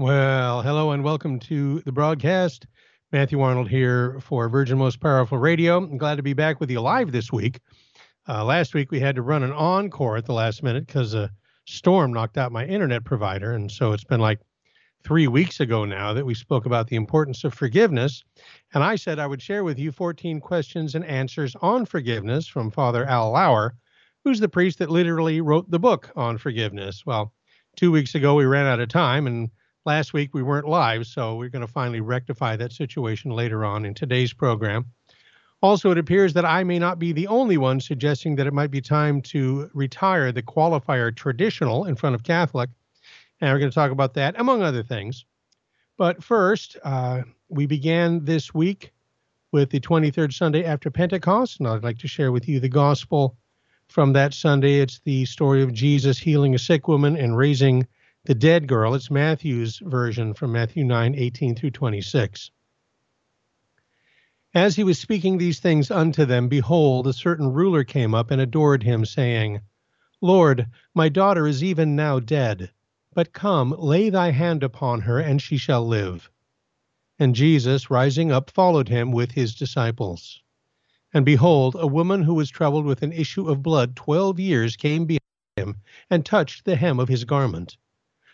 Well, hello and welcome to the broadcast. Matthew Arnold here for Virgin Most Powerful Radio. I'm glad to be back with you live this week. Uh, last week we had to run an encore at the last minute because a storm knocked out my internet provider. And so it's been like three weeks ago now that we spoke about the importance of forgiveness. And I said I would share with you 14 questions and answers on forgiveness from Father Al Lauer, who's the priest that literally wrote the book on forgiveness. Well, two weeks ago we ran out of time and last week we weren't live, so we're going to finally rectify that situation later on in today's program. Also, it appears that I may not be the only one suggesting that it might be time to retire the qualifier traditional in front of Catholic. And we're going to talk about that, among other things. But first, uh, we began this week with the 23rd Sunday after Pentecost, and I'd like to share with you the gospel from that Sunday. It's the story of Jesus healing a sick woman and raising the dead girl. It's Matthew's version from Matthew 9 18 through 26. As he was speaking these things unto them, behold, a certain ruler came up and adored him, saying, Lord, my daughter is even now dead, but come, lay thy hand upon her, and she shall live. And Jesus, rising up, followed him with his disciples. And behold, a woman who was troubled with an issue of blood twelve years came behind him, and touched the hem of his garment.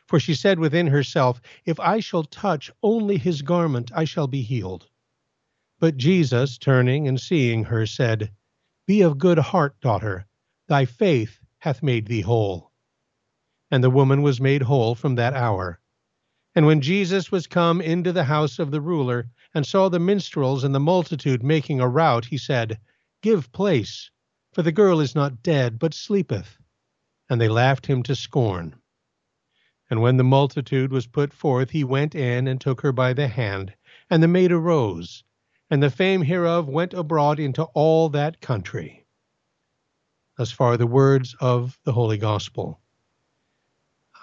For she said within herself, If I shall touch only his garment, I shall be healed. But Jesus, turning and seeing her, said, Be of good heart, daughter, thy faith hath made thee whole. And the woman was made whole from that hour. And when Jesus was come into the house of the ruler, and saw the minstrels and the multitude making a rout, he said, Give place, for the girl is not dead, but sleepeth. And they laughed him to scorn. And when the multitude was put forth, he went in and took her by the hand, and the maid arose and the fame hereof went abroad into all that country. Thus far, the words of the Holy Gospel.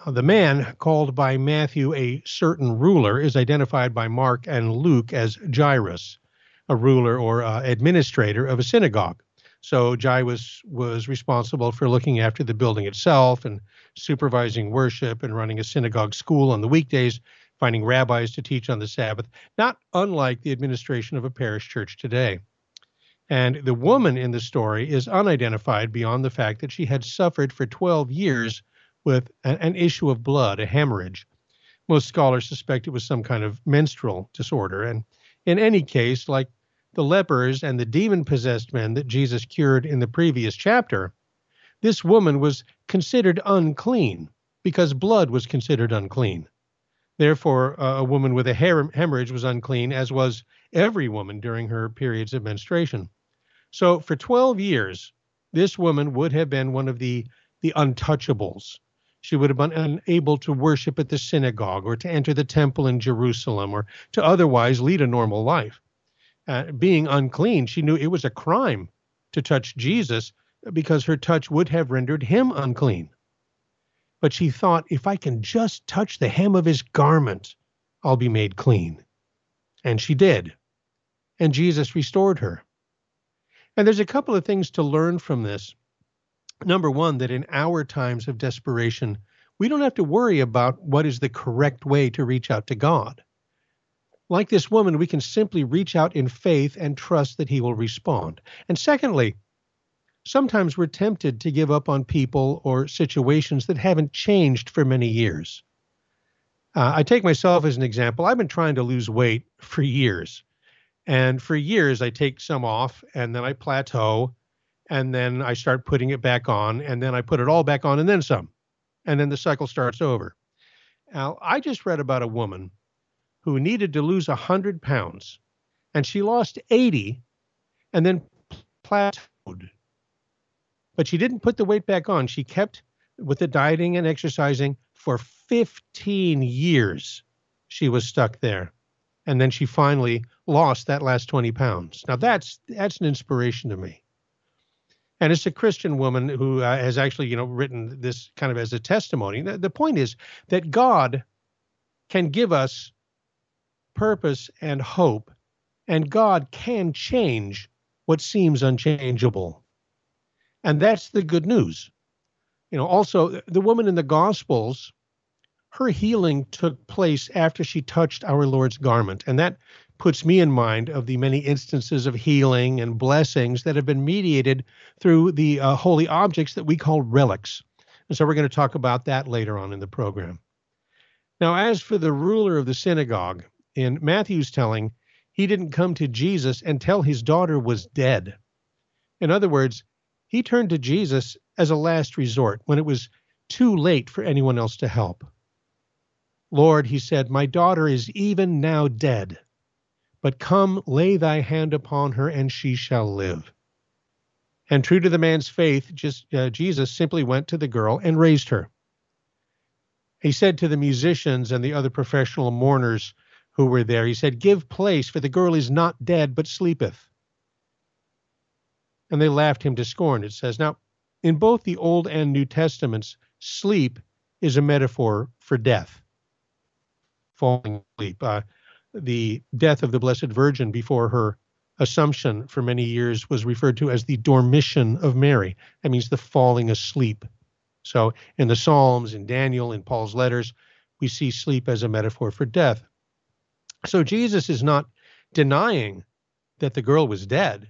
The man called by Matthew a certain ruler is identified by Mark and Luke as Jairus, a ruler or uh, administrator of a synagogue. So Jairus was responsible for looking after the building itself and supervising worship and running a synagogue school on the weekdays finding rabbis to teach on the Sabbath, not unlike the administration of a parish church today. And the woman in the story is unidentified beyond the fact that she had suffered for 12 years with an, an issue of blood, a hemorrhage. Most scholars suspect it was some kind of menstrual disorder. And in any case, like the lepers and the demon possessed men that Jesus cured in the previous chapter, this woman was considered unclean because blood was considered unclean. Therefore, uh, a woman with a hemorrhage was unclean, as was every woman during her periods of menstruation. So, for 12 years, this woman would have been one of the, the untouchables. She would have been unable to worship at the synagogue or to enter the temple in Jerusalem or to otherwise lead a normal life. Uh, being unclean, she knew it was a crime to touch Jesus because her touch would have rendered him unclean but she thought, if I can just touch the hem of his garment, I'll be made clean. And she did. And Jesus restored her. And there's a couple of things to learn from this. Number one, that in our times of desperation, we don't have to worry about what is the correct way to reach out to God. Like this woman, we can simply reach out in faith and trust that He will respond. And secondly, sometimes we're tempted to give up on people or situations that haven't changed for many years. Uh, I take myself as an example. I've been trying to lose weight for years. And for years, I take some off and then I plateau and then I start putting it back on and then I put it all back on and then some. And then the cycle starts over. Now, I just read about a woman who needed to lose 100 pounds and she lost 80 and then plateaued but she didn't put the weight back on. She kept with the dieting and exercising for 15 years. She was stuck there. And then she finally lost that last 20 pounds. Now that's that's an inspiration to me. And it's a Christian woman who uh, has actually, you know, written this kind of as a testimony. The, the point is that God can give us purpose and hope, and God can change what seems unchangeable. And that's the good news. You know, also, the woman in the Gospels, her healing took place after she touched our Lord's garment. And that puts me in mind of the many instances of healing and blessings that have been mediated through the uh, holy objects that we call relics. And so we're going to talk about that later on in the program. Now, as for the ruler of the synagogue, in Matthew's telling, he didn't come to Jesus until his daughter was dead. In other words, he turned to Jesus as a last resort when it was too late for anyone else to help. Lord, he said, my daughter is even now dead, but come, lay thy hand upon her, and she shall live. And true to the man's faith, just, uh, Jesus simply went to the girl and raised her. He said to the musicians and the other professional mourners who were there, he said, Give place, for the girl is not dead, but sleepeth. And they laughed him to scorn, it says. Now, in both the Old and New Testaments, sleep is a metaphor for death falling asleep. Uh, the death of the Blessed Virgin before her Assumption for many years was referred to as the dormition of Mary. That means the falling asleep. So in the Psalms, in Daniel, in Paul's letters, we see sleep as a metaphor for death. So Jesus is not denying that the girl was dead.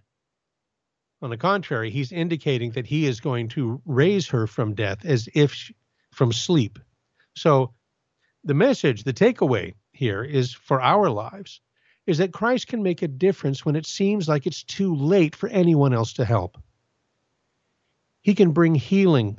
On the contrary, he's indicating that he is going to raise her from death as if she, from sleep. So the message, the takeaway here is for our lives is that Christ can make a difference when it seems like it's too late for anyone else to help. He can bring healing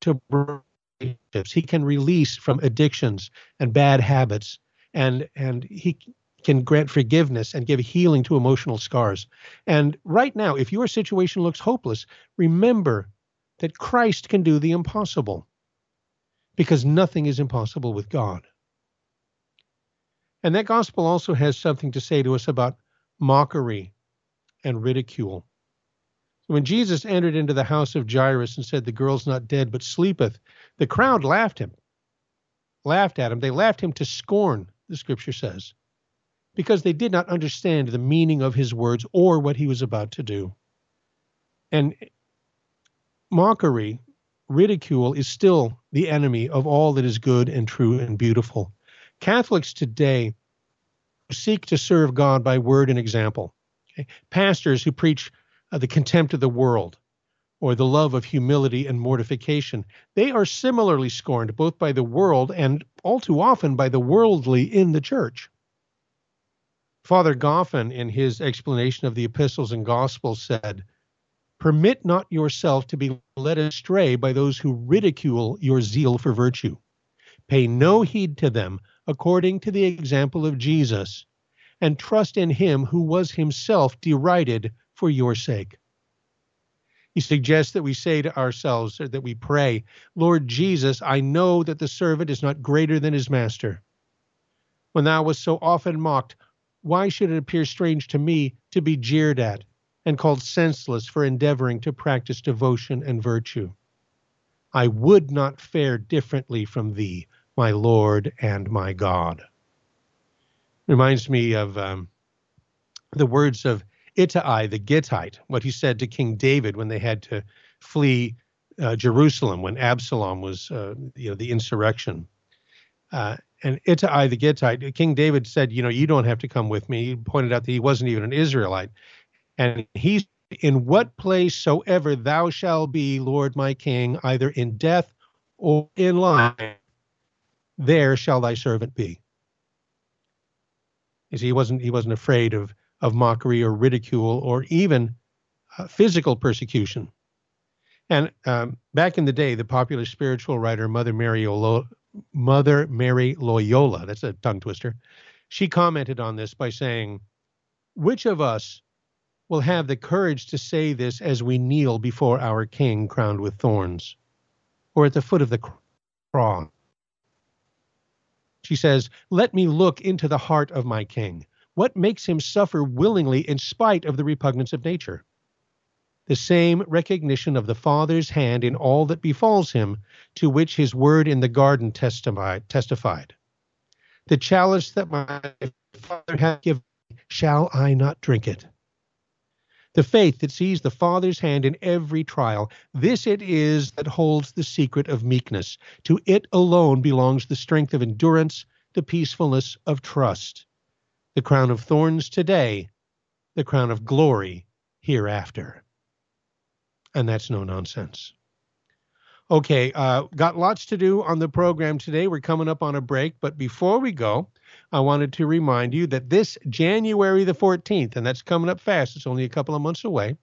to relationships. He can release from addictions and bad habits, and and he can grant forgiveness and give healing to emotional scars. And right now, if your situation looks hopeless, remember that Christ can do the impossible because nothing is impossible with God. And that gospel also has something to say to us about mockery and ridicule. When Jesus entered into the house of Jairus and said, The girl's not dead, but sleepeth, the crowd laughed him, laughed at him. They laughed him to scorn, the scripture says, because they did not understand the meaning of his words or what he was about to do. And mockery ridicule is still the enemy of all that is good and true and beautiful. Catholics today seek to serve God by word and example. Okay? Pastors who preach uh, the contempt of the world or the love of humility and mortification, they are similarly scorned both by the world and all too often by the worldly in the church. Father Goffine, in his explanation of the epistles and gospels, said, Permit not yourself to be led astray by those who ridicule your zeal for virtue. Pay no heed to them according to the example of Jesus, and trust in him who was himself derided for your sake. He suggests that we say to ourselves, or that we pray, Lord Jesus, I know that the servant is not greater than his master. When thou wast so often mocked, why should it appear strange to me to be jeered at? and called senseless for endeavoring to practice devotion and virtue. I would not fare differently from thee, my Lord and my God. Reminds me of um, the words of Ittai the Gittite, what he said to King David when they had to flee uh, Jerusalem when Absalom was, uh, you know, the insurrection. Uh, and Ittai the Gittite, King David said, you know, you don't have to come with me. He pointed out that he wasn't even an Israelite. And he in what place soever thou shalt be, Lord my King, either in death or in life, there shall thy servant be. You see, he wasn't he wasn't afraid of of mockery or ridicule or even uh, physical persecution. And um, back in the day, the popular spiritual writer Mother Mary, Olo- Mother Mary Loyola, that's a tongue twister, she commented on this by saying, Which of us will have the courage to say this as we kneel before our King crowned with thorns, or at the foot of the cross. She says, Let me look into the heart of my King. What makes him suffer willingly in spite of the repugnance of nature? The same recognition of the Father's hand in all that befalls him, to which his word in the garden testified. The chalice that my Father hath given, shall I not drink it? The faith that sees the Father's hand in every trial, this it is that holds the secret of meekness. To it alone belongs the strength of endurance, the peacefulness of trust. The crown of thorns today, the crown of glory hereafter. And that's no nonsense. Okay, uh, got lots to do on the program today. We're coming up on a break, but before we go, I wanted to remind you that this January the 14th, and that's coming up fast, it's only a couple of months away.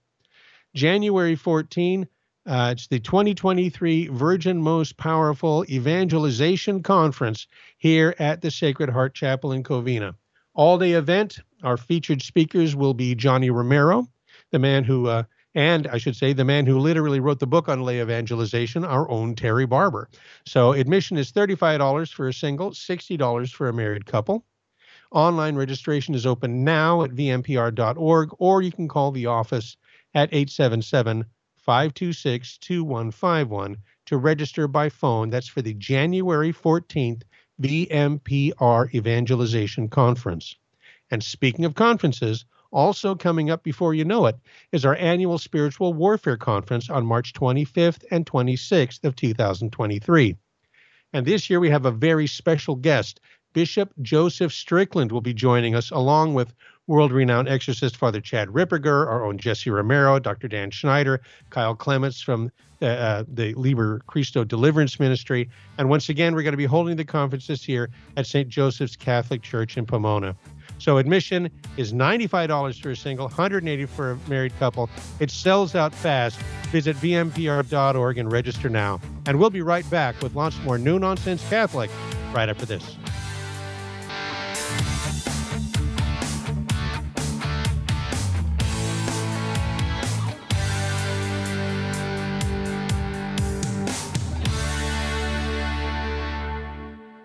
January 14, uh, it's the 2023 Virgin Most Powerful Evangelization Conference here at the Sacred Heart Chapel in Covina. All day event. Our featured speakers will be Johnny Romero, the man who uh, and I should say, the man who literally wrote the book on lay evangelization, our own Terry Barber. So admission is $35 for a single, $60 for a married couple. Online registration is open now at vmpr.org, or you can call the office at 877 526 2151 to register by phone. That's for the January 14th VMPR Evangelization Conference. And speaking of conferences, also, coming up before you know it is our annual Spiritual Warfare Conference on March 25th and 26th of 2023. And this year we have a very special guest. Bishop Joseph Strickland will be joining us along with world renowned exorcist Father Chad Ripperger, our own Jesse Romero, Dr. Dan Schneider, Kyle Clements from uh, uh, the Liber Christo Deliverance Ministry. And once again, we're going to be holding the conference this year at St. Joseph's Catholic Church in Pomona. So admission is $95 for a single, $180 for a married couple. It sells out fast. Visit vmpr.org and register now. And we'll be right back with lots more No Nonsense Catholic right after this.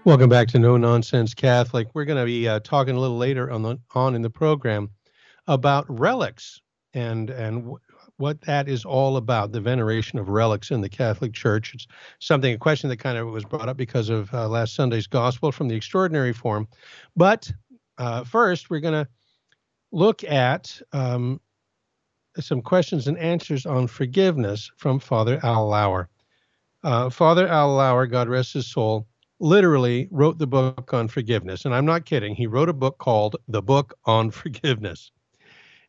Welcome back to No Nonsense Catholic. We're going to be uh, talking a little later on the, on in the program about relics and and w- what that is all about. The veneration of relics in the Catholic Church. It's something a question that kind of was brought up because of uh, last Sunday's gospel from the Extraordinary Form. But uh, first, we're going to look at um, some questions and answers on forgiveness from Father Al Lauer. Uh, Father Al Lauer, God rest his soul literally wrote the book on forgiveness. And I'm not kidding. He wrote a book called The Book on Forgiveness.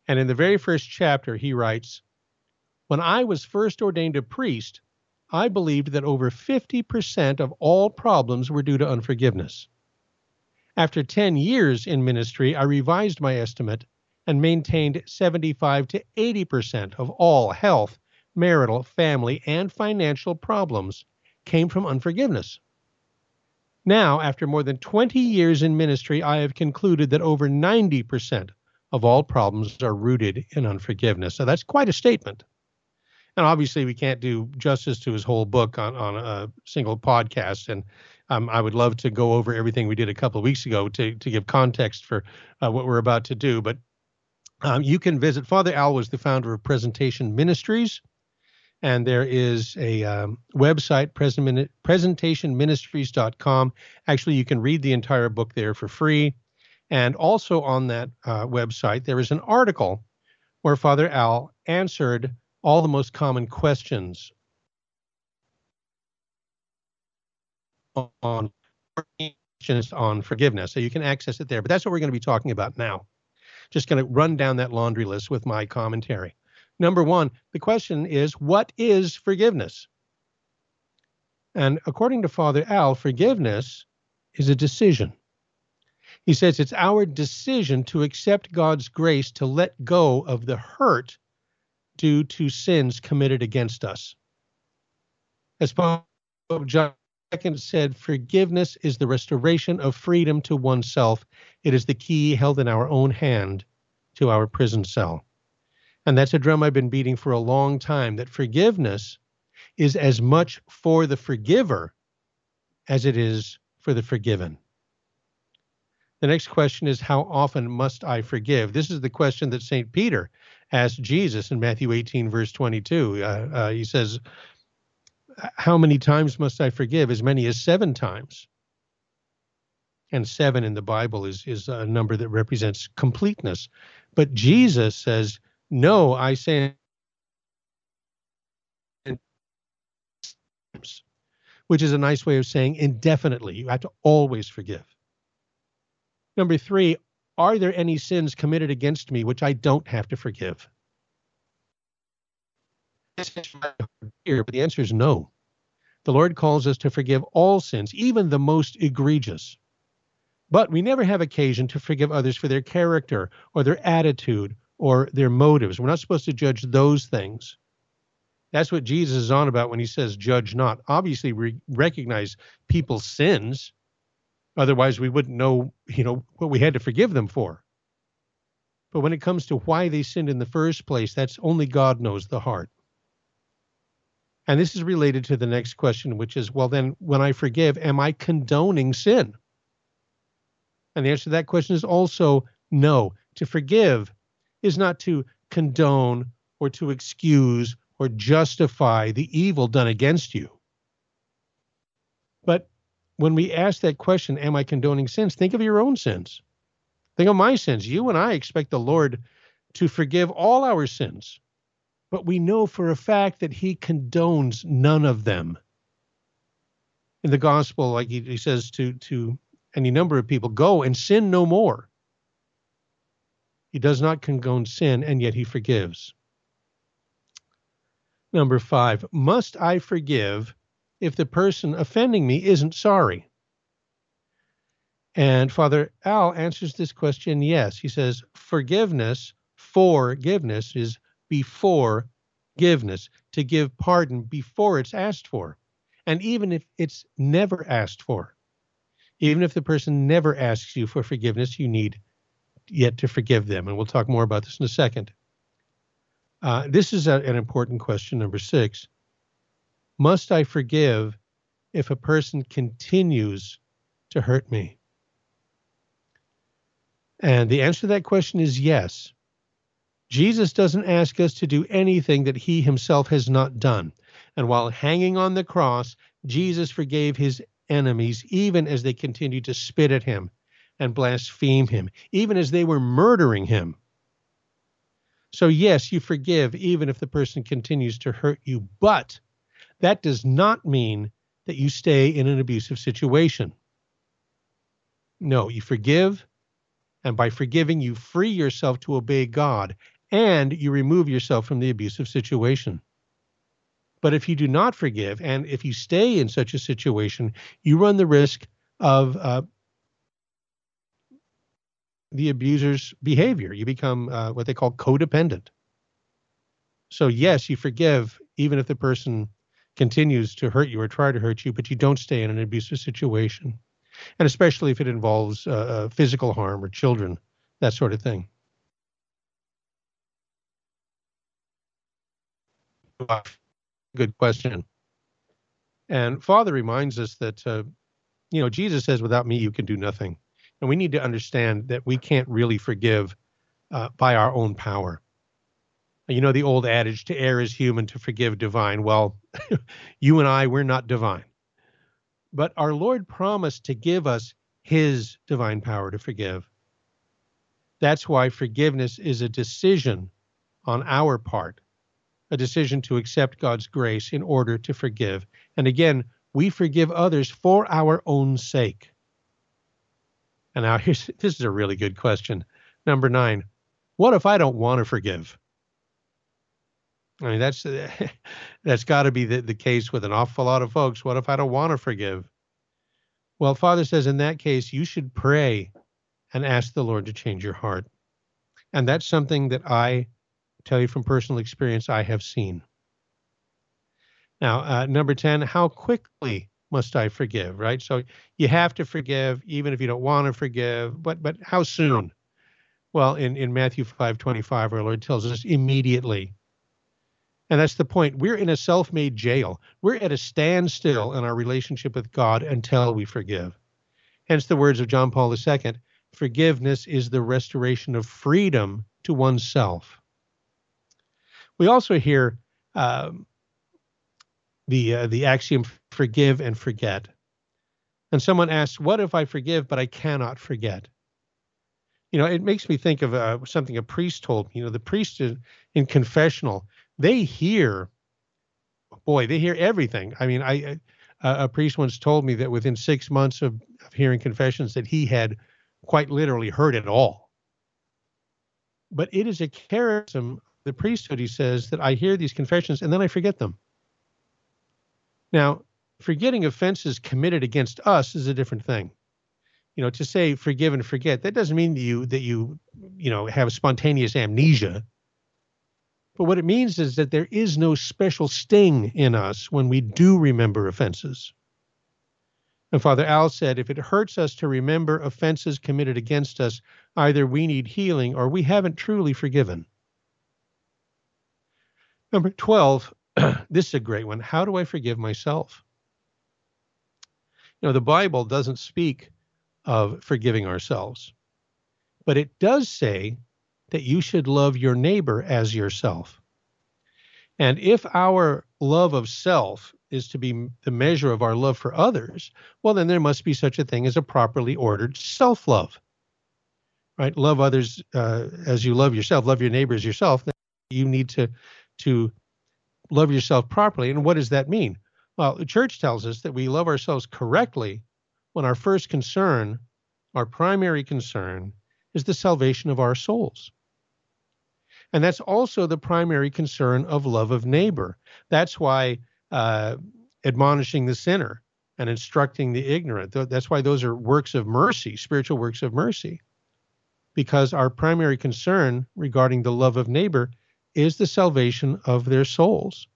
And in the very first chapter, he writes When I was first ordained a priest, I believed that over 50% of all problems were due to unforgiveness. After 10 years in ministry, I revised my estimate and maintained 75 to 80% of all health, marital, family, and financial problems came from unforgiveness. Now, after more than 20 years in ministry, I have concluded that over 90% of all problems are rooted in unforgiveness. So that's quite a statement. And obviously, we can't do justice to his whole book on, on a single podcast. And um, I would love to go over everything we did a couple of weeks ago to, to give context for uh, what we're about to do. But um, you can visit. Father Al was the founder of Presentation Ministries and there is a um, website present, presentationministries.com actually you can read the entire book there for free. And also on that uh, website there is an article where father al answered all the most common questions on on forgiveness. So you can access it there. But that's what we're going to be talking about now. Just going to run down that laundry list with my commentary Number one, the question is, what is forgiveness? And according to Father Al, forgiveness is a decision. He says it's our decision to accept God's grace to let go of the hurt due to sins committed against us. As Pope John II said, forgiveness is the restoration of freedom to oneself. It is the key held in our own hand to our prison cell. And that's a drum I've been beating for a long time that forgiveness is as much for the forgiver as it is for the forgiven. The next question is, How often must I forgive? This is the question that St. Peter asked Jesus in Matthew 18, verse 22. Uh, uh, he says, How many times must I forgive? As many as seven times. And seven in the Bible is, is a number that represents completeness. But Jesus says, No, I say which is a nice way of saying indefinitely. You have to always forgive. Number three, are there any sins committed against me which I don't have to forgive? This is hard here, but the answer is no. The Lord calls us to forgive all sins, even the most egregious. But we never have occasion to forgive others for their character or their attitude or their motives. We're not supposed to judge those things. That's what Jesus is on about when he says, judge not. Obviously, we recognize people's sins. Otherwise, we wouldn't know, you know, what we had to forgive them for. But when it comes to why they sinned in the first place, that's only God knows the heart. And this is related to the next question, which is, well, then, when I forgive, am I condoning sin? And the answer to that question is also no. To forgive is not to condone or to excuse or justify the evil done against you. But when we ask that question, am I condoning sins? Think of your own sins. Think of my sins. You and I expect the Lord to forgive all our sins, but we know for a fact that He condones none of them. In the gospel, like he, he says to, to any number of people, go and sin no more. He does not condone sin, and yet He forgives. Number five, must I forgive if the person offending me isn't sorry? And Father Al answers this question yes. He says, forgiveness, forgiveness is before forgiveness, to give pardon before it's asked for. And even if it's never asked for, even if the person never asks you for forgiveness, you need yet to forgive them. And we'll talk more about this in a second. Uh, this is a, an important question, number six. Must I forgive if a person continues to hurt me? And the answer to that question is yes. Jesus doesn't ask us to do anything that he himself has not done. And while hanging on the cross, Jesus forgave his enemies even as they continued to spit at him and blaspheme him, even as they were murdering him. So, yes, you forgive even if the person continues to hurt you, but that does not mean that you stay in an abusive situation. No, you forgive, and by forgiving, you free yourself to obey God and you remove yourself from the abusive situation. But if you do not forgive, and if you stay in such a situation, you run the risk of uh, the abuser's behavior. You become uh, what they call codependent. So, yes, you forgive even if the person continues to hurt you or try to hurt you, but you don't stay in an abusive situation. And especially if it involves uh, uh physical harm or children, that sort of thing. Good question. And Father reminds us that, uh, you know, Jesus says, without me, you can do nothing. And we need to understand that we can't really forgive uh, by our own power. You know, the old adage, to err is human, to forgive divine. Well, you and I, we're not divine. But our Lord promised to give us his divine power to forgive. That's why forgiveness is a decision on our part, a decision to accept God's grace in order to forgive. And again, we forgive others for our own sake. And now here's this is a really good question. Number nine, what if I don't want to forgive? I mean, that's that's got to be the, the case with an awful lot of folks. What if I don't want to forgive? Well, Father says in that case, you should pray and ask the Lord to change your heart. And that's something that I tell you from personal experience, I have seen. Now, uh, number 10, how quickly must I forgive, right? So you have to forgive even if you don't want to forgive, but but how soon? Well, in, in Matthew 5:25, our Lord tells us immediately. And that's the point. We're in a self-made jail. We're at a standstill in our relationship with God until we forgive. Hence the words of John Paul II, forgiveness is the restoration of freedom to oneself. We also hear um, the uh, the axiom forgive and forget. And someone asks, "What if I forgive but I cannot forget?" You know, it makes me think of uh, something a priest told me. You know, the priest in, in confessional, they hear, boy, they hear everything. I mean, I uh, a priest once told me that within six months of, of hearing confessions, that he had quite literally heard it all. But it is a charism, the priesthood, he says, that I hear these confessions and then I forget them. Now, forgetting offenses committed against us is a different thing. You know, to say forgive and forget, that doesn't mean that you that you, you know, have spontaneous amnesia. But what it means is that there is no special sting in us when we do remember offenses. And Father Al said, if it hurts us to remember offenses committed against us, either we need healing or we haven't truly forgiven. Number 12, this is a great one. How do I forgive myself? You know, the Bible doesn't speak of forgiving ourselves, but it does say that you should love your neighbor as yourself. And if our love of self is to be the measure of our love for others, well, then there must be such a thing as a properly ordered self love. Right? Love others uh, as you love yourself, love your neighbor as yourself. You need to, to love yourself properly. And what does that mean? Well, the church tells us that we love ourselves correctly when our first concern, our primary concern, is the salvation of our souls. And that's also the primary concern of love of neighbor. That's why uh, admonishing the sinner and instructing the ignorant, that's why those are works of mercy, spiritual works of mercy. Because our primary concern regarding the love of neighbor is the salvation of their souls.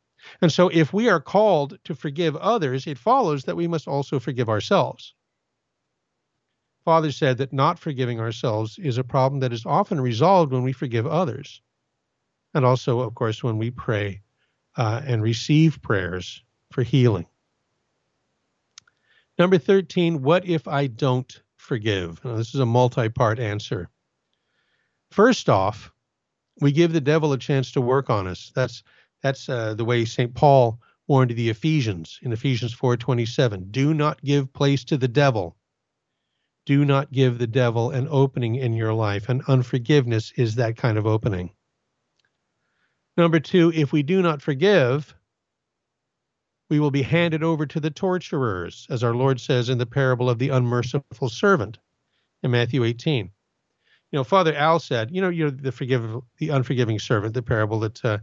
And so, if we are called to forgive others, it follows that we must also forgive ourselves. Father said that not forgiving ourselves is a problem that is often resolved when we forgive others and also, of course, when we pray uh, and receive prayers for healing. Number 13, what if I don't forgive? Now, this is a multi part answer. First off, we give the devil a chance to work on us. That's that's uh, the way St. Paul warned the Ephesians in Ephesians 4:27. Do not give place to the devil. Do not give the devil an opening in your life, and unforgiveness is that kind of opening. Number two, if we do not forgive, we will be handed over to the torturers, as our Lord says in the parable of the unmerciful servant in Matthew 18. You know, Father Al said, you know, you're the forgive, the unforgiving servant, the parable that uh,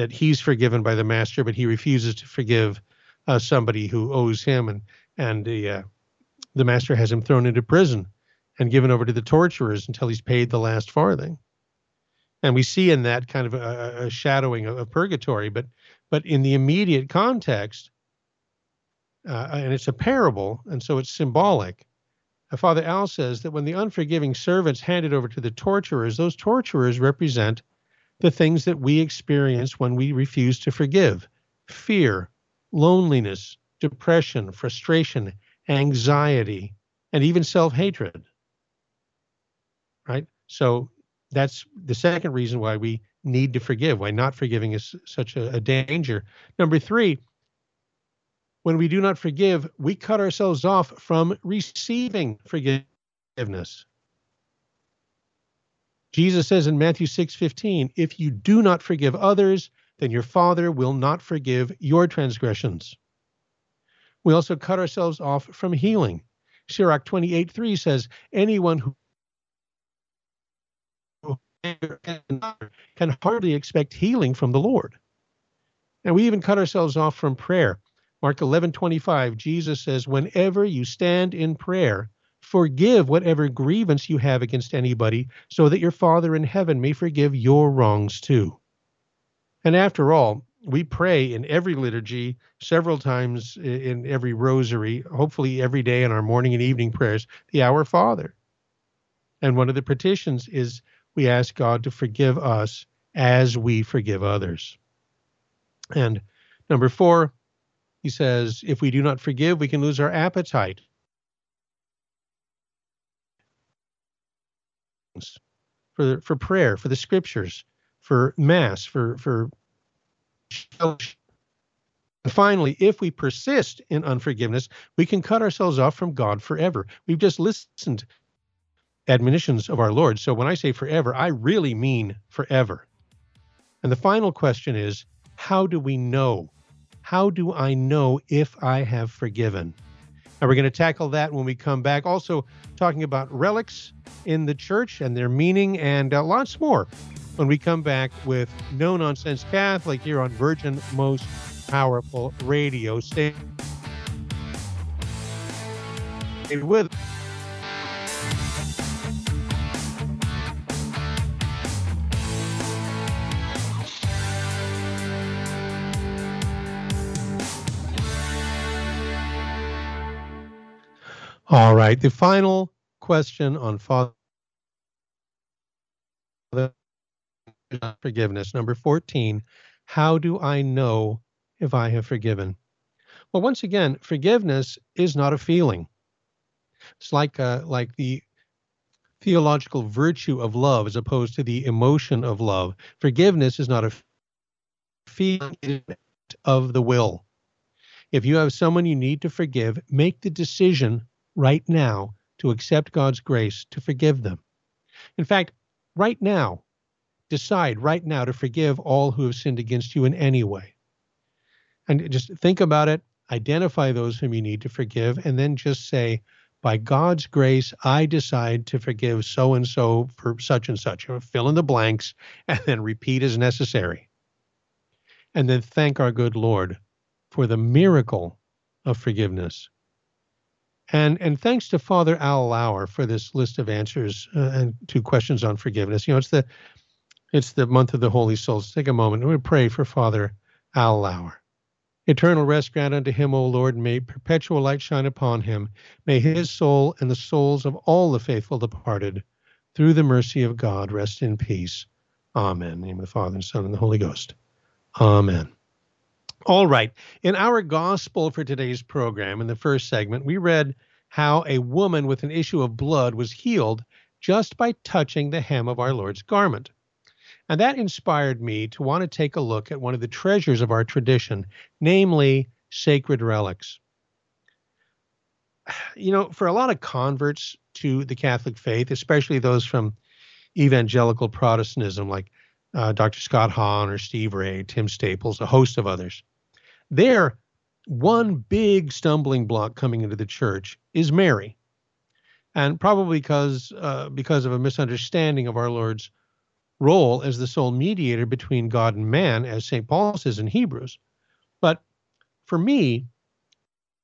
that he's forgiven by the master, but he refuses to forgive uh, somebody who owes him, and and the uh, the master has him thrown into prison and given over to the torturers until he's paid the last farthing. And we see in that kind of a, a shadowing of, of, purgatory but but in the immediate context uh, and it's a parable and so it's symbolic. Uh, father al says that when the unforgiving servants handed over to the torturers those torturers represent the things that we experience when we refuse to forgive fear loneliness depression frustration anxiety and even self-hatred right so that's the second reason why we need to forgive, why not forgiving is such a, a danger. Number three, when we do not forgive, we cut ourselves off from receiving forgiveness. Jesus says in Matthew 6:15, if you do not forgive others, then your Father will not forgive your transgressions. We also cut ourselves off from healing. Sirach 28:3 says, anyone who can hardly expect healing from the Lord. And we even cut ourselves off from prayer. Mark 11:25, Jesus says, "Whenever you stand in prayer, forgive whatever grievance you have against anybody, so that your Father in heaven may forgive your wrongs too." And after all, we pray in every liturgy several times in every rosary, hopefully every day in our morning and evening prayers, the Our Father. And one of the petitions is we ask God to forgive us as we forgive others. And number four, he says, if we do not forgive, we can lose our appetite. For, for prayer, for the scriptures, for mass, for, for and finally, if we persist in unforgiveness, we can cut ourselves off from God forever. We've just listened admonitions of our Lord. So when I say forever, I really mean forever. And the final question is how do we know? How do I know if I have forgiven? And we're going to tackle that when we come back. Also, talking about relics in the church and their meaning and uh, lots more when we come back with No Nonsense Catholic here on Virgin Most Powerful Radio. Stay with All right. The final question on Father forgiveness. Number 14. How do I know if I have forgiven? Well, once again, forgiveness is not a feeling. It's like uh, like the theological virtue of love as opposed to the emotion of love. Forgiveness is not a feeling of the will. If you have someone you need to forgive, make the decision right now to accept God's grace to forgive them. In fact, right now, decide right now to forgive all who have sinned against you in any way. And just think about it, identify those whom you need to forgive, and then just say, by God's grace, I decide to forgive so and so for such and such. Fill in the blanks and then repeat as necessary. And then thank our good Lord for the miracle of forgiveness. And and thanks to Father Al Lauer for this list of answers uh, and to questions on forgiveness. You know, it's the it's the month of the Holy Souls. Take a moment and we pray for Father Al Lauer. Eternal rest grant unto him, O Lord, may perpetual light shine upon him. May his soul and the souls of all the faithful departed, through the mercy of God, rest in peace. Amen. In the name of the Father and Son and the Holy Ghost. Amen. All right. In our gospel for today's program, in the first segment, we read how a woman with an issue of blood was healed just by touching the hem of our Lord's garment. And that inspired me to want to take a look at one of the treasures of our tradition, namely sacred relics. You know, for a lot of converts to the Catholic faith, especially those from evangelical Protestantism like uh, Dr. Scott Hahn or Steve Ray, Tim Staples, a host of others, there, one big stumbling block coming into the church is Mary, and probably because uh, because of a misunderstanding of our Lord's role as the sole mediator between God and man, as St. Paul says in Hebrews. But for me,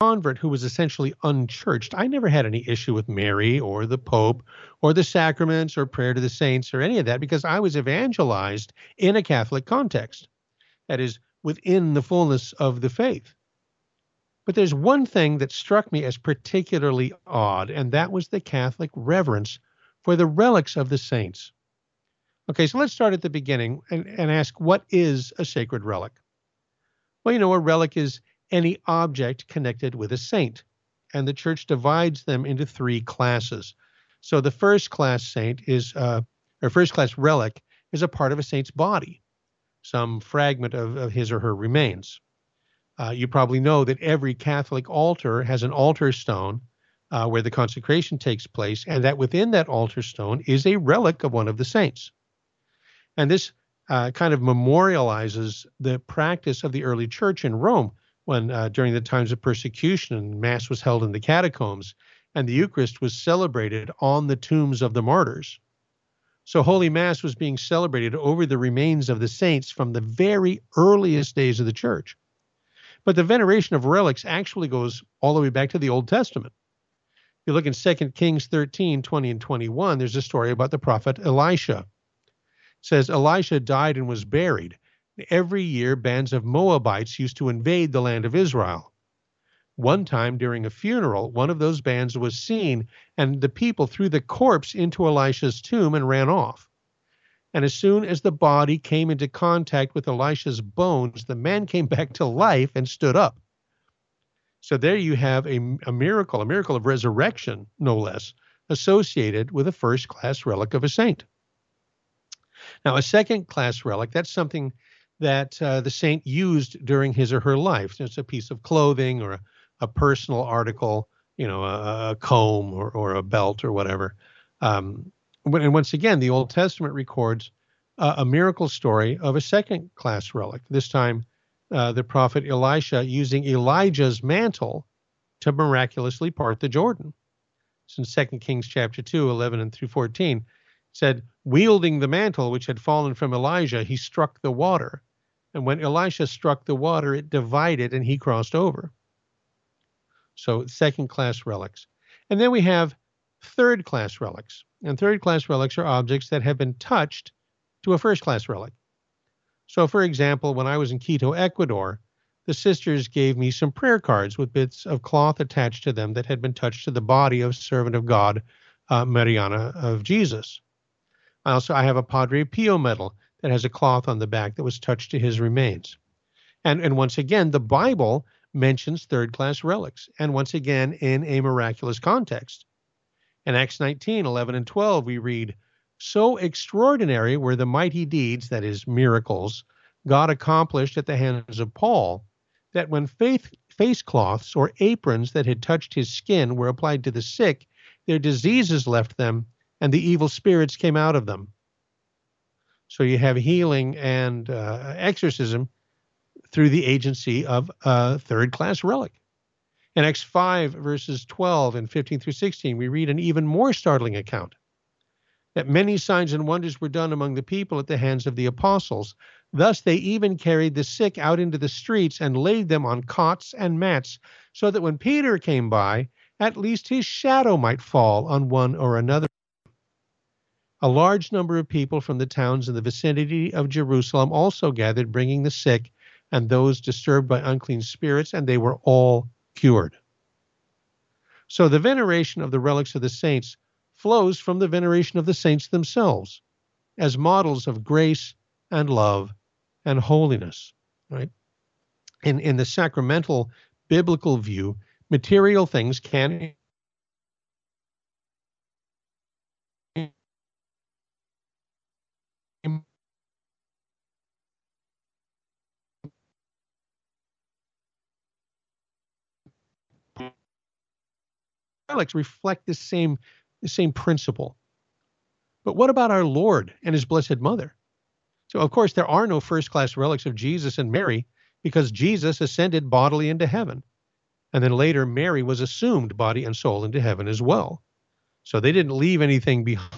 convert who was essentially unchurched, I never had any issue with Mary or the Pope or the sacraments or prayer to the saints or any of that because I was evangelized in a Catholic context. That is, within the fullness of the faith. But there's one thing that struck me as particularly odd, and that was the Catholic reverence for the relics of the saints. Okay, so let's start at the beginning and, and ask what is a sacred relic? Well, you know, a relic is any object connected with a saint, and the church divides them into three classes. So the first class saint is, uh, or first class relic is a part of a saint's body some fragment of, of his or her remains. Uh, you probably know that every Catholic altar has an altar stone uh, where the consecration takes place, and that within that altar stone is a relic of one of the saints. And this uh, kind of memorializes the practice of the early church in Rome when, uh, during the times of persecution, Mass was held in the catacombs and the Eucharist was celebrated on the tombs of the martyrs. So Holy Mass was being celebrated over the remains of the saints from the very earliest days of the church. But the veneration of relics actually goes all the way back to the Old Testament. If you look in 2 Kings 13, 20, and 21, there's a story about the prophet Elisha. It says Elisha died and was buried. Every year, bands of Moabites used to invade the land of Israel. One time during a funeral, one of those bands was seen, and the people threw the corpse into Elisha's tomb and ran off. And as soon as the body came into contact with Elisha's bones, the man came back to life and stood up. So there you have a, a miracle, a miracle of resurrection, no less, associated with a first class relic of a saint. Now, a second class relic, that's something that uh, the saint used during his or her life. It's a piece of clothing or a, a personal article, you know, a, a comb or, or a belt or whatever. Um, and once again, the Old Testament records uh, a miracle story of a second class relic, this time uh, the prophet Elisha using Elijah's mantle to miraculously part the Jordan. It's in 2 Kings chapter 2, 11 and through 14. Said, wielding the mantle which had fallen from Elijah, he struck the water. And when Elisha struck the water, it divided and he crossed over. So second class relics. And then we have third class relics. And third class relics are objects that have been touched to a first class relic. So, for example, when I was in Quito, Ecuador, the sisters gave me some prayer cards with bits of cloth attached to them that had been touched to the body of servant of God, uh, Mariana of Jesus. I also I have a Padre Pio medal that has a cloth on the back that was touched to his remains. And, and once again, the Bible mentions third class relics, and once again in a miraculous context. In Acts 19, 11, and 12, we read, So extraordinary were the mighty deeds, that is, miracles, God accomplished at the hands of Paul, that when faith, face cloths or aprons that had touched his skin were applied to the sick, their diseases left them, and the evil spirits came out of them. So you have healing and uh, exorcism through the agency of a third class relic. In Acts 5, verses 12 and 15 through 16, we read an even more startling account that many signs and wonders were done among the people at the hands of the apostles. Thus, they even carried the sick out into the streets and laid them on cots and mats, so that when Peter came by, at least his shadow might fall on one or another. A large number of people from the towns in the vicinity of Jerusalem also gathered, bringing the sick and those disturbed by unclean spirits, and they were all cured. So the veneration of the relics of the saints flows from the veneration of the saints themselves as models of grace and love and holiness, right? In, in the sacramental biblical view, material things can relics reflect the same the same principle. But what about our Lord and his blessed mother? So of course there are no first class relics of Jesus and Mary because Jesus ascended bodily into heaven. And then later Mary was assumed body and soul into heaven as well. So they didn't leave anything behind.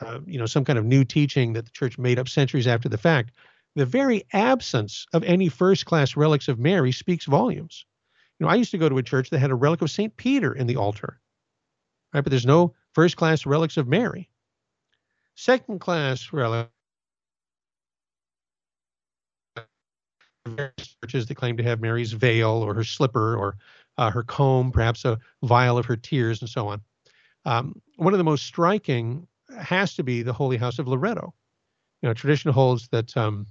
Uh, you know, some kind of new teaching that the church made up centuries after the fact the very absence of any first class relics of Mary speaks volumes. You know, I used to go to a church that had a relic of St. Peter in the altar, right? But there's no first class relics of Mary. Second class relics churches that claim to have Mary's veil or her slipper or uh, her comb, perhaps a vial of her tears, and so on. Um, one of the most striking has to be the Holy House of Loreto. You know, tradition holds that um,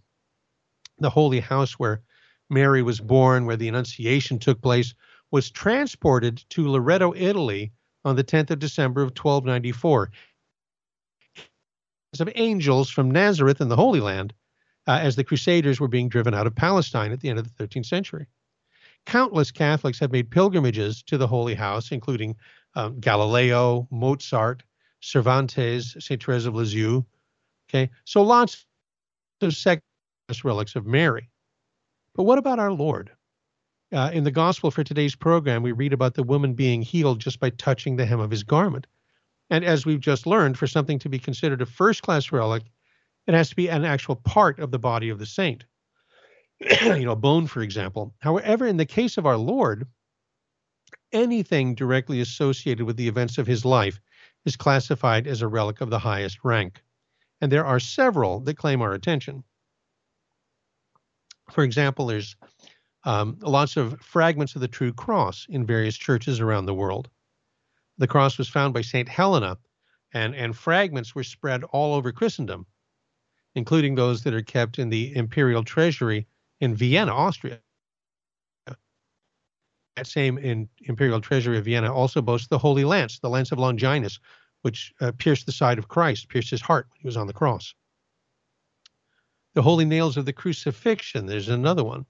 the holy house where Mary was born, where the Annunciation took place, was transported to Loreto, Italy on the 10th of December of 1294. Of angels from Nazareth in the Holy Land uh, as the Crusaders were being driven out of Palestine at the end of the 13th century. Countless Catholics have made pilgrimages to the Holy House, including um, Galileo, Mozart, Cervantes, St. Therese of Lisieux. Okay, so lots of sect relics of Mary. But what about our Lord? Uh, in the gospel for today's program, we read about the woman being healed just by touching the hem of his garment. And as we've just learned, for something to be considered a first class relic, it has to be an actual part of the body of the saint. you know, a bone, for example. However, in the case of our Lord, anything directly associated with the events of his life is classified as a relic of the highest rank. And there are several that claim our attention. For example, there's um, lots of fragments of the true cross in various churches around the world. The cross was found by St. Helena, and, and fragments were spread all over Christendom, including those that are kept in the imperial treasury in Vienna, Austria. That same in imperial treasury of Vienna also boasts the Holy Lance, the Lance of Longinus, which uh, pierced the side of Christ, pierced his heart when he was on the cross. The holy nails of the crucifixion, there's another one.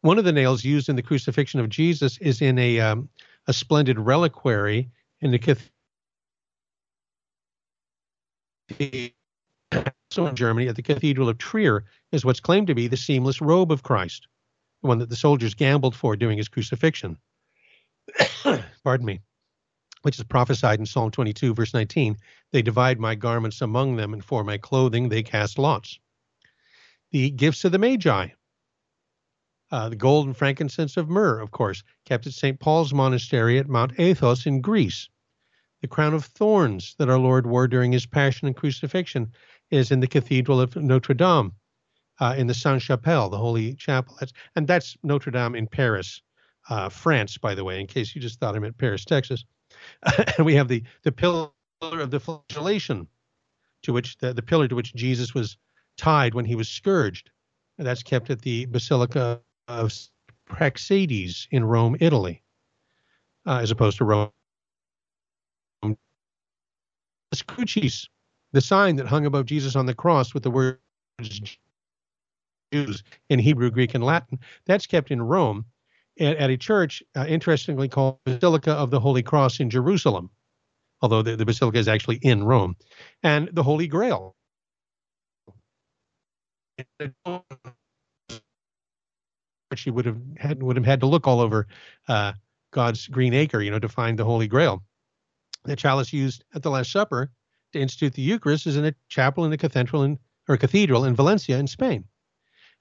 One of the nails used in the crucifixion of Jesus is in a um, a splendid reliquary in the cathedral so in Germany at the Cathedral of Trier is what's claimed to be the seamless robe of Christ, the one that the soldiers gambled for during his crucifixion. Pardon me. Which is prophesied in Psalm 22, verse 19. They divide my garments among them, and for my clothing they cast lots. The gifts of the Magi, uh, the gold and frankincense of myrrh, of course, kept at St. Paul's Monastery at Mount Athos in Greece. The crown of thorns that our Lord wore during his passion and crucifixion is in the Cathedral of Notre Dame, uh, in the Sainte Chapelle, the Holy Chapel. That's, and that's Notre Dame in Paris, uh, France, by the way, in case you just thought I meant Paris, Texas. and we have the, the pillar of the flagellation, to which the, the pillar to which Jesus was tied when he was scourged. And that's kept at the Basilica of Praxedes in Rome, Italy, uh, as opposed to Rome. The Crucis, the sign that hung above Jesus on the cross with the words Jews in Hebrew, Greek, and Latin, that's kept in Rome at, at a church, uh, interestingly called Basilica of the Holy Cross in Jerusalem, although the, the basilica is actually in Rome, and the Holy Grail. She would have had would have had to look all over uh, God's green acre, you know, to find the Holy Grail. The chalice used at the Last Supper to institute the Eucharist is in a chapel in a cathedral in or cathedral in Valencia in Spain.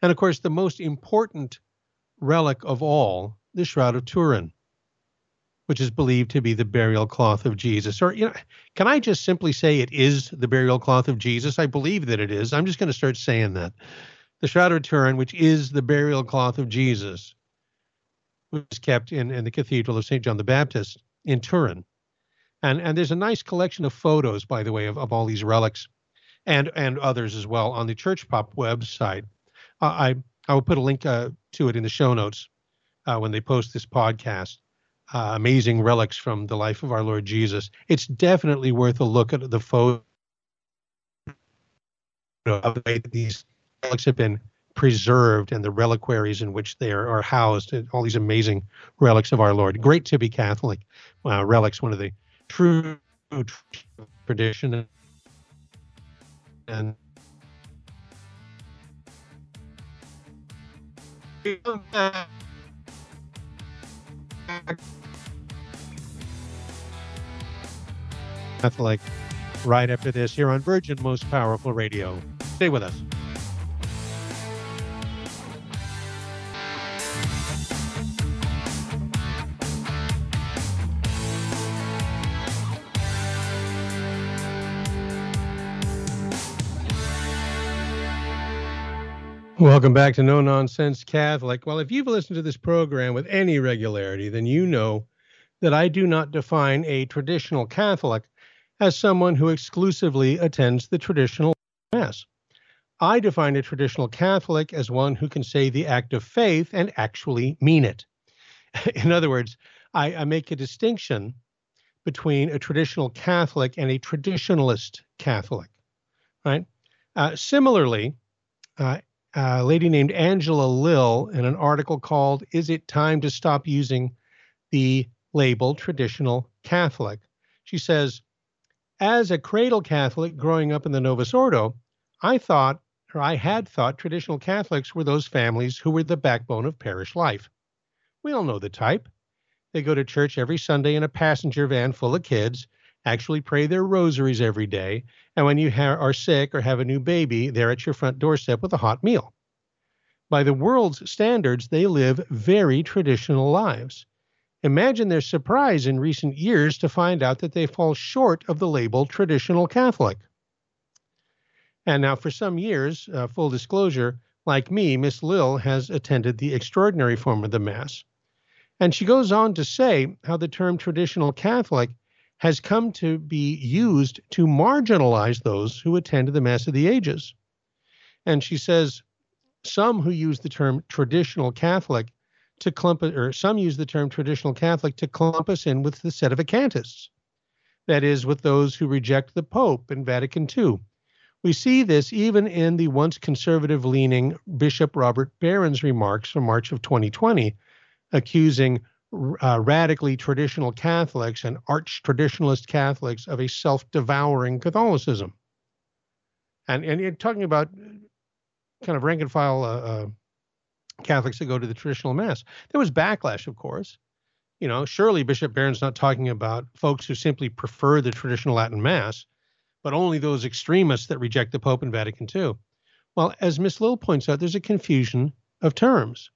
And of course, the most important relic of all, the Shroud of Turin, which is believed to be the burial cloth of Jesus. Or, you know, can I just simply say it is the burial cloth of Jesus? I believe that it is. I'm just going to start saying that. The Shroud of Turin, which is the burial cloth of Jesus, was kept in, in the Cathedral of St. John the Baptist in Turin. And, and there's a nice collection of photos, by the way, of, of all these relics and, and others as well on the Church Pop website. Uh, I, I will put a link uh, to it in the show notes uh, when they post this podcast. Uh, amazing relics from the life of our Lord Jesus. It's definitely worth a look at the photo of the way these relics have been preserved and the reliquaries in which they are, are housed. All these amazing relics of our Lord. Great to be Catholic. Uh, relics, one of the true tradition and Catholic right after this here on Virgin Most Powerful Radio. Stay with us. Welcome back to No Nonsense Catholic. Well, if you've listened to this program with any regularity, then you know that I do not define a traditional Catholic as someone who exclusively attends the traditional Mass. I define a traditional Catholic as one who can say the act of faith and actually mean it. In other words, I, I make a distinction between a traditional Catholic and a traditionalist Catholic, right? Uh, similarly, uh, a lady named Angela Lill in an article called Is It Time to Stop Using the Label Traditional Catholic? She says, As a cradle Catholic growing up in the Novus Ordo, I thought, or I had thought, traditional Catholics were those families who were the backbone of parish life. We all know the type. They go to church every Sunday in a passenger van full of kids actually pray their rosaries every day. And when you ha- are sick or have a new baby, they're at your front doorstep with a hot meal. By the world's standards, they live very traditional lives. Imagine their surprise in recent years to find out that they fall short of the label traditional Catholic. And now, for some years, uh, full disclosure, like me, Miss Lill has attended the extraordinary form of the Mass. And she goes on to say how the term traditional Catholic has come to be used to marginalize those who attend the Mass of the Ages. And she says some who use the term traditional Catholic to clump or some use the term traditional Catholic to clump us in with the Sedevacantists. That is, with those who reject the Pope and Vatican II, We see this even in the once conservative leaning Bishop Robert Barron's remarks from March of 2020, accusing uh, radically traditional Catholics and arch traditionalist Catholics of a self devouring Catholicism. And, and you're talking about kind of rank and file uh, uh, Catholics that go to the traditional Mass. There was backlash, of course. You know, surely Bishop Barron's not talking about folks who simply prefer the traditional Latin Mass, but only those extremists that reject the Pope and Vatican II. Well, as Miss Lill points out, there's a confusion of terms.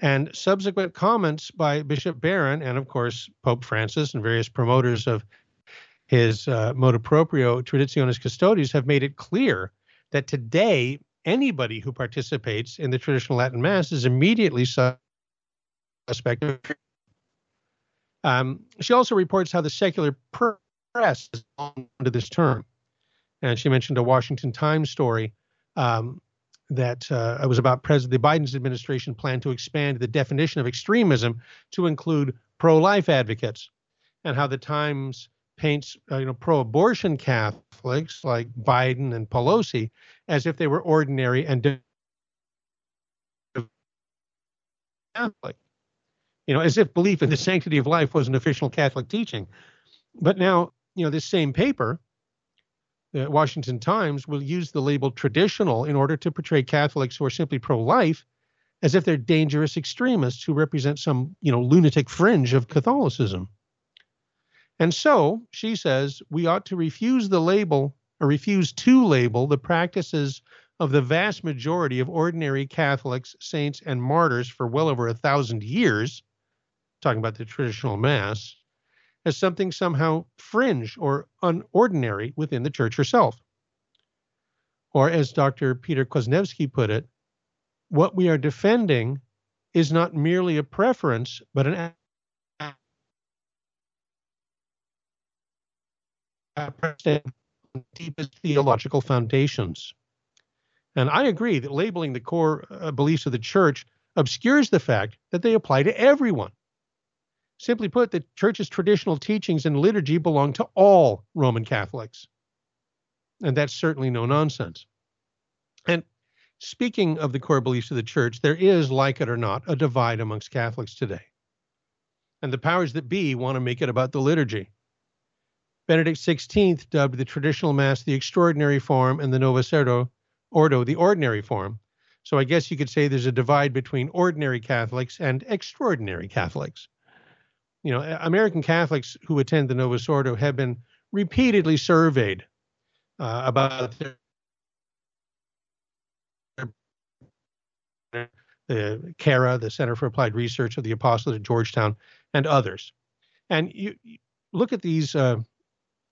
And subsequent comments by Bishop Barron and, of course, Pope Francis and various promoters of his uh, motu proprio Traditionis Custodes have made it clear that today anybody who participates in the traditional Latin Mass is immediately suspect. Um, she also reports how the secular press is under this term. And she mentioned a Washington Times story um, that uh, was about President the Biden's administration plan to expand the definition of extremism to include pro-life advocates, and how the Times paints uh, you know pro-abortion Catholics like Biden and Pelosi as if they were ordinary and Catholic, you know, as if belief in the sanctity of life was an official Catholic teaching. But now, you know, this same paper the Washington Times will use the label traditional in order to portray Catholics who are simply pro-life as if they're dangerous extremists who represent some, you know, lunatic fringe of Catholicism. And so she says we ought to refuse the label or refuse to label the practices of the vast majority of ordinary Catholics, saints, and martyrs for well over a thousand years, talking about the traditional Mass, as something somehow fringe or unordinary within the church herself. Or, as Dr. Peter Kwasniewski put it, what we are defending is not merely a preference, but an deepest theological foundations. And I agree that labeling the core uh, beliefs of the church obscures the fact that they apply to everyone. Simply put, the church's traditional teachings and liturgy belong to all Roman Catholics. And that's certainly no nonsense. And speaking of the core beliefs of the church, there is, like it or not, a divide amongst Catholics today. And the powers that be want to make it about the liturgy. Benedict XVI dubbed the traditional Mass the extraordinary form and the Novus Ordo, Ordo the ordinary form. So I guess you could say there's a divide between ordinary Catholics and extraordinary Catholics you know, American Catholics who attend the Novus Ordo have been repeatedly surveyed uh, about their the CARA, the Center for Applied Research of the Apostolate at Georgetown, and others. And you, you look at these uh,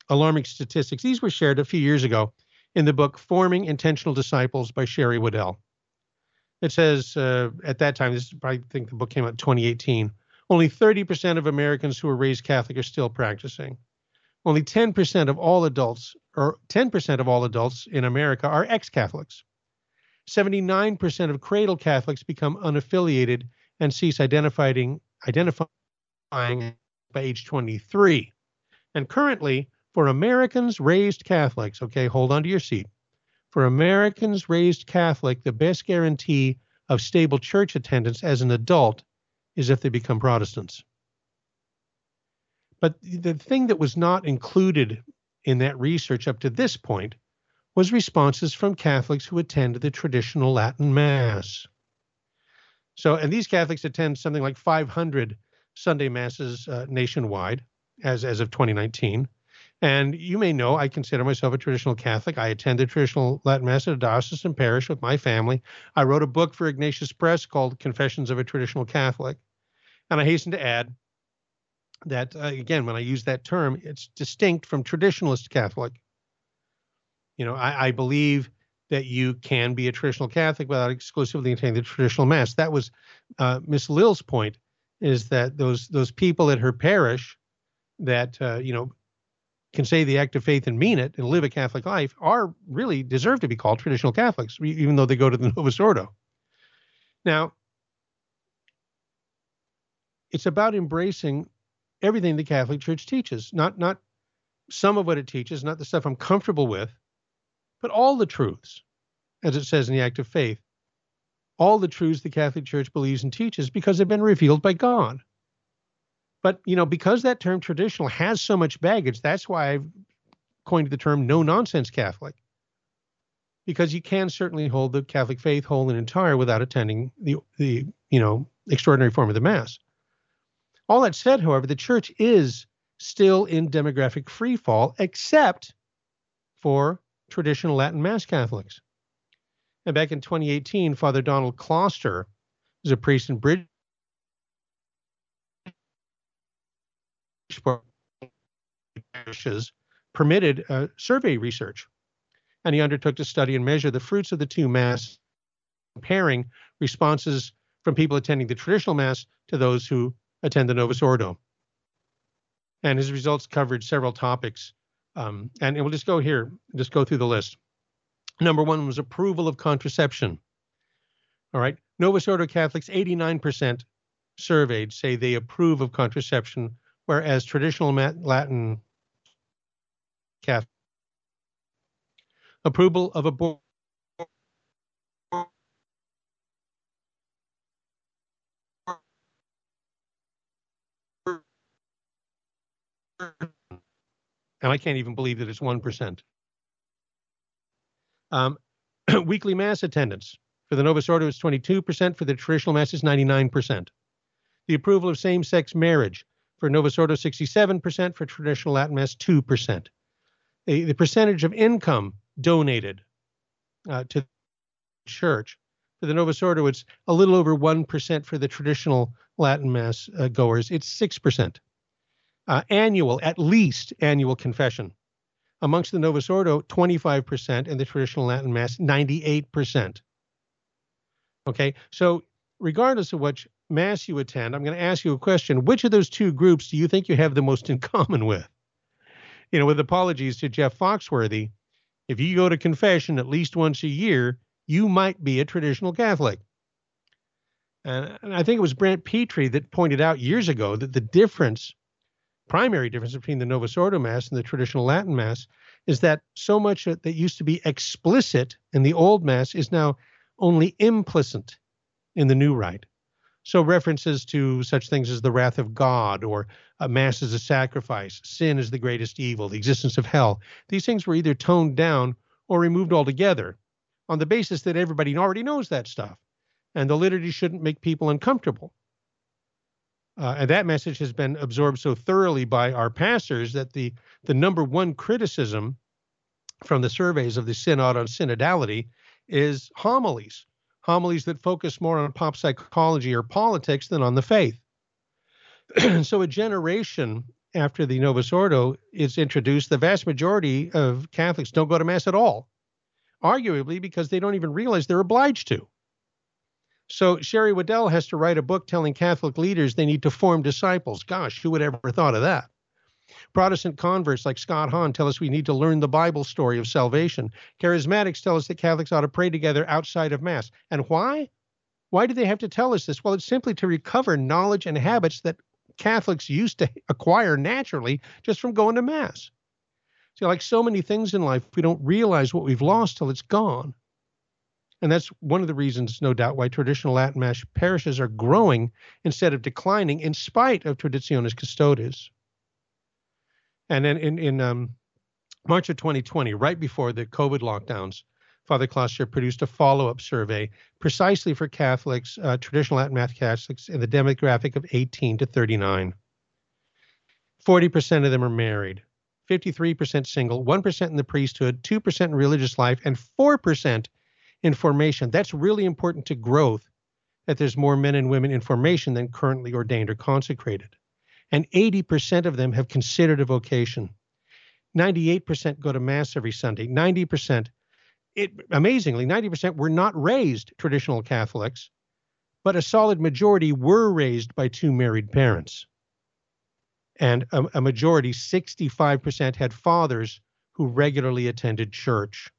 alarming statistics. These were shared a few years ago in the book Forming Intentional Disciples by Sherry Weddell. It says uh, at that time, this I think the book came out in 2018. Only 30% of Americans who were raised Catholic are still practicing. Only 10% of all adults, or 10% of all adults in America, are ex Catholics. 79% of cradle Catholics become unaffiliated and cease identifying, identifying by age 23. And currently, for Americans raised Catholics, okay, hold on to your seat. For Americans raised Catholic, the best guarantee of stable church attendance as an adult is if they become Protestants. But the thing that was not included in that research up to this point was responses from Catholics who attend the traditional Latin Mass. So, and these Catholics attend something like 500 Sunday Masses uh, nationwide as, as of 2019. And you may know I consider myself a traditional Catholic. I attend the traditional Latin Mass at a diocesan parish with my family. I wrote a book for Ignatius Press called Confessions of a Traditional Catholic. And I hasten to add that, uh, again, when I use that term, it's distinct from traditionalist Catholic. You know, I, I believe that you can be a traditional Catholic without exclusively attending the traditional Mass. That was uh, Miss Lill's point, is that those those people at her parish that uh, you know can say the act of faith and mean it and live a Catholic life are really deserve to be called traditional Catholics, even though they go to the Novus Ordo. Now, it's about embracing everything the Catholic Church teaches, not not some of what it teaches, not the stuff I'm comfortable with, but all the truths, as it says in the Act of Faith, all the truths the Catholic Church believes and teaches because they've been revealed by God. But, you know, because that term traditional has so much baggage, that's why I've coined the term no nonsense Catholic. Because you can certainly hold the Catholic faith whole and entire without attending the, the you know, extraordinary form of the Mass. All that said, however, the church is still in demographic free fall, except for traditional Latin Mass Catholics. And back in 2018, Father Donald Kloster, who's a priest in Bridge, permitted uh, survey research. And he undertook to study and measure the fruits of the two Mass, comparing responses from people attending the traditional Mass to those who attend the Novus Ordo. And his results covered several topics. Um, and, and we'll just go here, just go through the list. Number one was approval of contraception. All right. Novus Ordo Catholics, 89% surveyed say they approve of contraception, whereas traditional Latin Catholic approval of abortion and I can't even believe that it's 1%. Um, weekly mass attendance for the Novus Ordo is 22%, for the traditional mass is 99%. The approval of same sex marriage for Novus Ordo 67%, for traditional Latin mass 2%. The, the percentage of income donated uh, to the church for the Novus Ordo, it's a little over 1% for the traditional Latin mass uh, goers, it's 6%. Uh, annual, at least annual confession Amongst the Novus Ordo, 25%, and the traditional Latin Mass, 98%. Okay, so regardless of which Mass you attend, I'm going to ask you a question. Which of those two groups do you think you have the most in common with? You know, with apologies to Jeff Foxworthy, if you go to confession at least once a year, you might be a traditional Catholic. And I think it was Brent Petrie that pointed out years ago that the difference primary difference between the Novus Ordo Mass and the traditional Latin Mass is that so much that used to be explicit in the old Mass is now only implicit in the new rite. So references to such things as the wrath of God or a Mass as a sacrifice, sin is the greatest evil, the existence of hell, these things were either toned down or removed altogether on the basis that everybody already knows that stuff. And the liturgy shouldn't make people uncomfortable. Uh, and that message has been absorbed so thoroughly by our pastors that the, the number one criticism from the surveys of the synod on synodality is homilies, homilies that focus more on pop psychology or politics than on the faith. so a generation after the Novus Ordo is introduced, the vast majority of Catholics don't go to Mass at all, arguably because they don't even realize they're obliged to. So Sherry Weddell has to write a book telling Catholic leaders they need to form disciples. Gosh, who would ever thought of that? Protestant converts like Scott Hahn tell us we need to learn the Bible story of salvation. Charismatics tell us that Catholics ought to pray together outside of Mass. And why? Why do they have to tell us this? Well, it's simply to recover knowledge and habits that Catholics used to acquire naturally just from going to Mass. See, like so many things in life, we don't realize what we've lost till it's gone. And that's one of the reasons, no doubt, why traditional Latin Mass parishes are growing instead of declining in spite of Traditionis Custodes. And then in, in um, March of 2020, right before the COVID lockdowns, Father Kloster produced a follow up survey precisely for Catholics, uh, traditional Latin Mass Catholics, in the demographic of 18 to 39. 40% of them are married, 53% single, 1% in the priesthood, 2% in religious life, and 4% in formation. That's really important to growth that there's more men and women in formation than currently ordained or consecrated. And 80% of them have considered a vocation. 98% go to Mass every Sunday. 90%, it, amazingly, 90% were not raised traditional Catholics, but a solid majority were raised by two married parents. And a, a majority, 65%, had fathers who regularly attended church.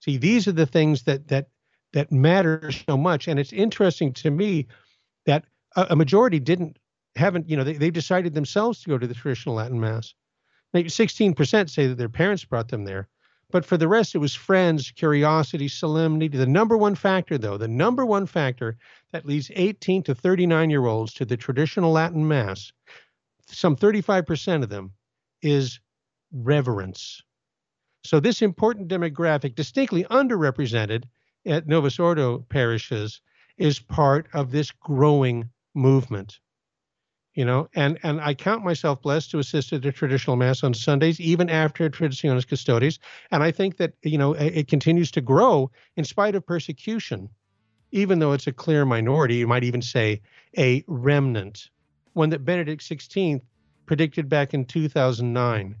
See, these are the things that that that matter so much, and it's interesting to me that a, a majority didn't haven't you know they they decided themselves to go to the traditional Latin Mass. Maybe 16% say that their parents brought them there, But for the rest, it was friends, curiosity, solemnity. The number one factor, though, the number one factor that leads 18 to 39 year olds to the traditional Latin Mass, some 35% of them, is reverence. So, this important demographic, distinctly underrepresented at Novus Ordo parishes, is part of this growing movement you know and and i count myself blessed to assist at a traditional mass on sundays even after traditionis custodes and i think that you know it, it continues to grow in spite of persecution even though it's a clear minority you might even say a remnant. One that benedict xvi predicted back in 2009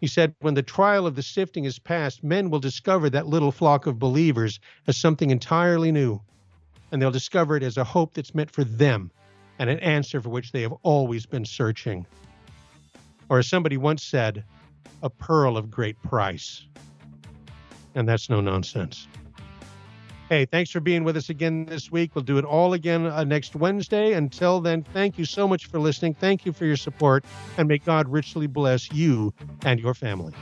he said when the trial of the sifting is past men will discover that little flock of believers as something entirely new and they'll discover it as a hope that's meant for them and an answer for which they have always been searching. Or as somebody once said, a pearl of great price. And that's no nonsense. Hey, thanks for being with us again this week. We'll do it all again uh, next Wednesday. Until then, thank you so much for listening. Thank you for your support, and may God richly bless you and your family.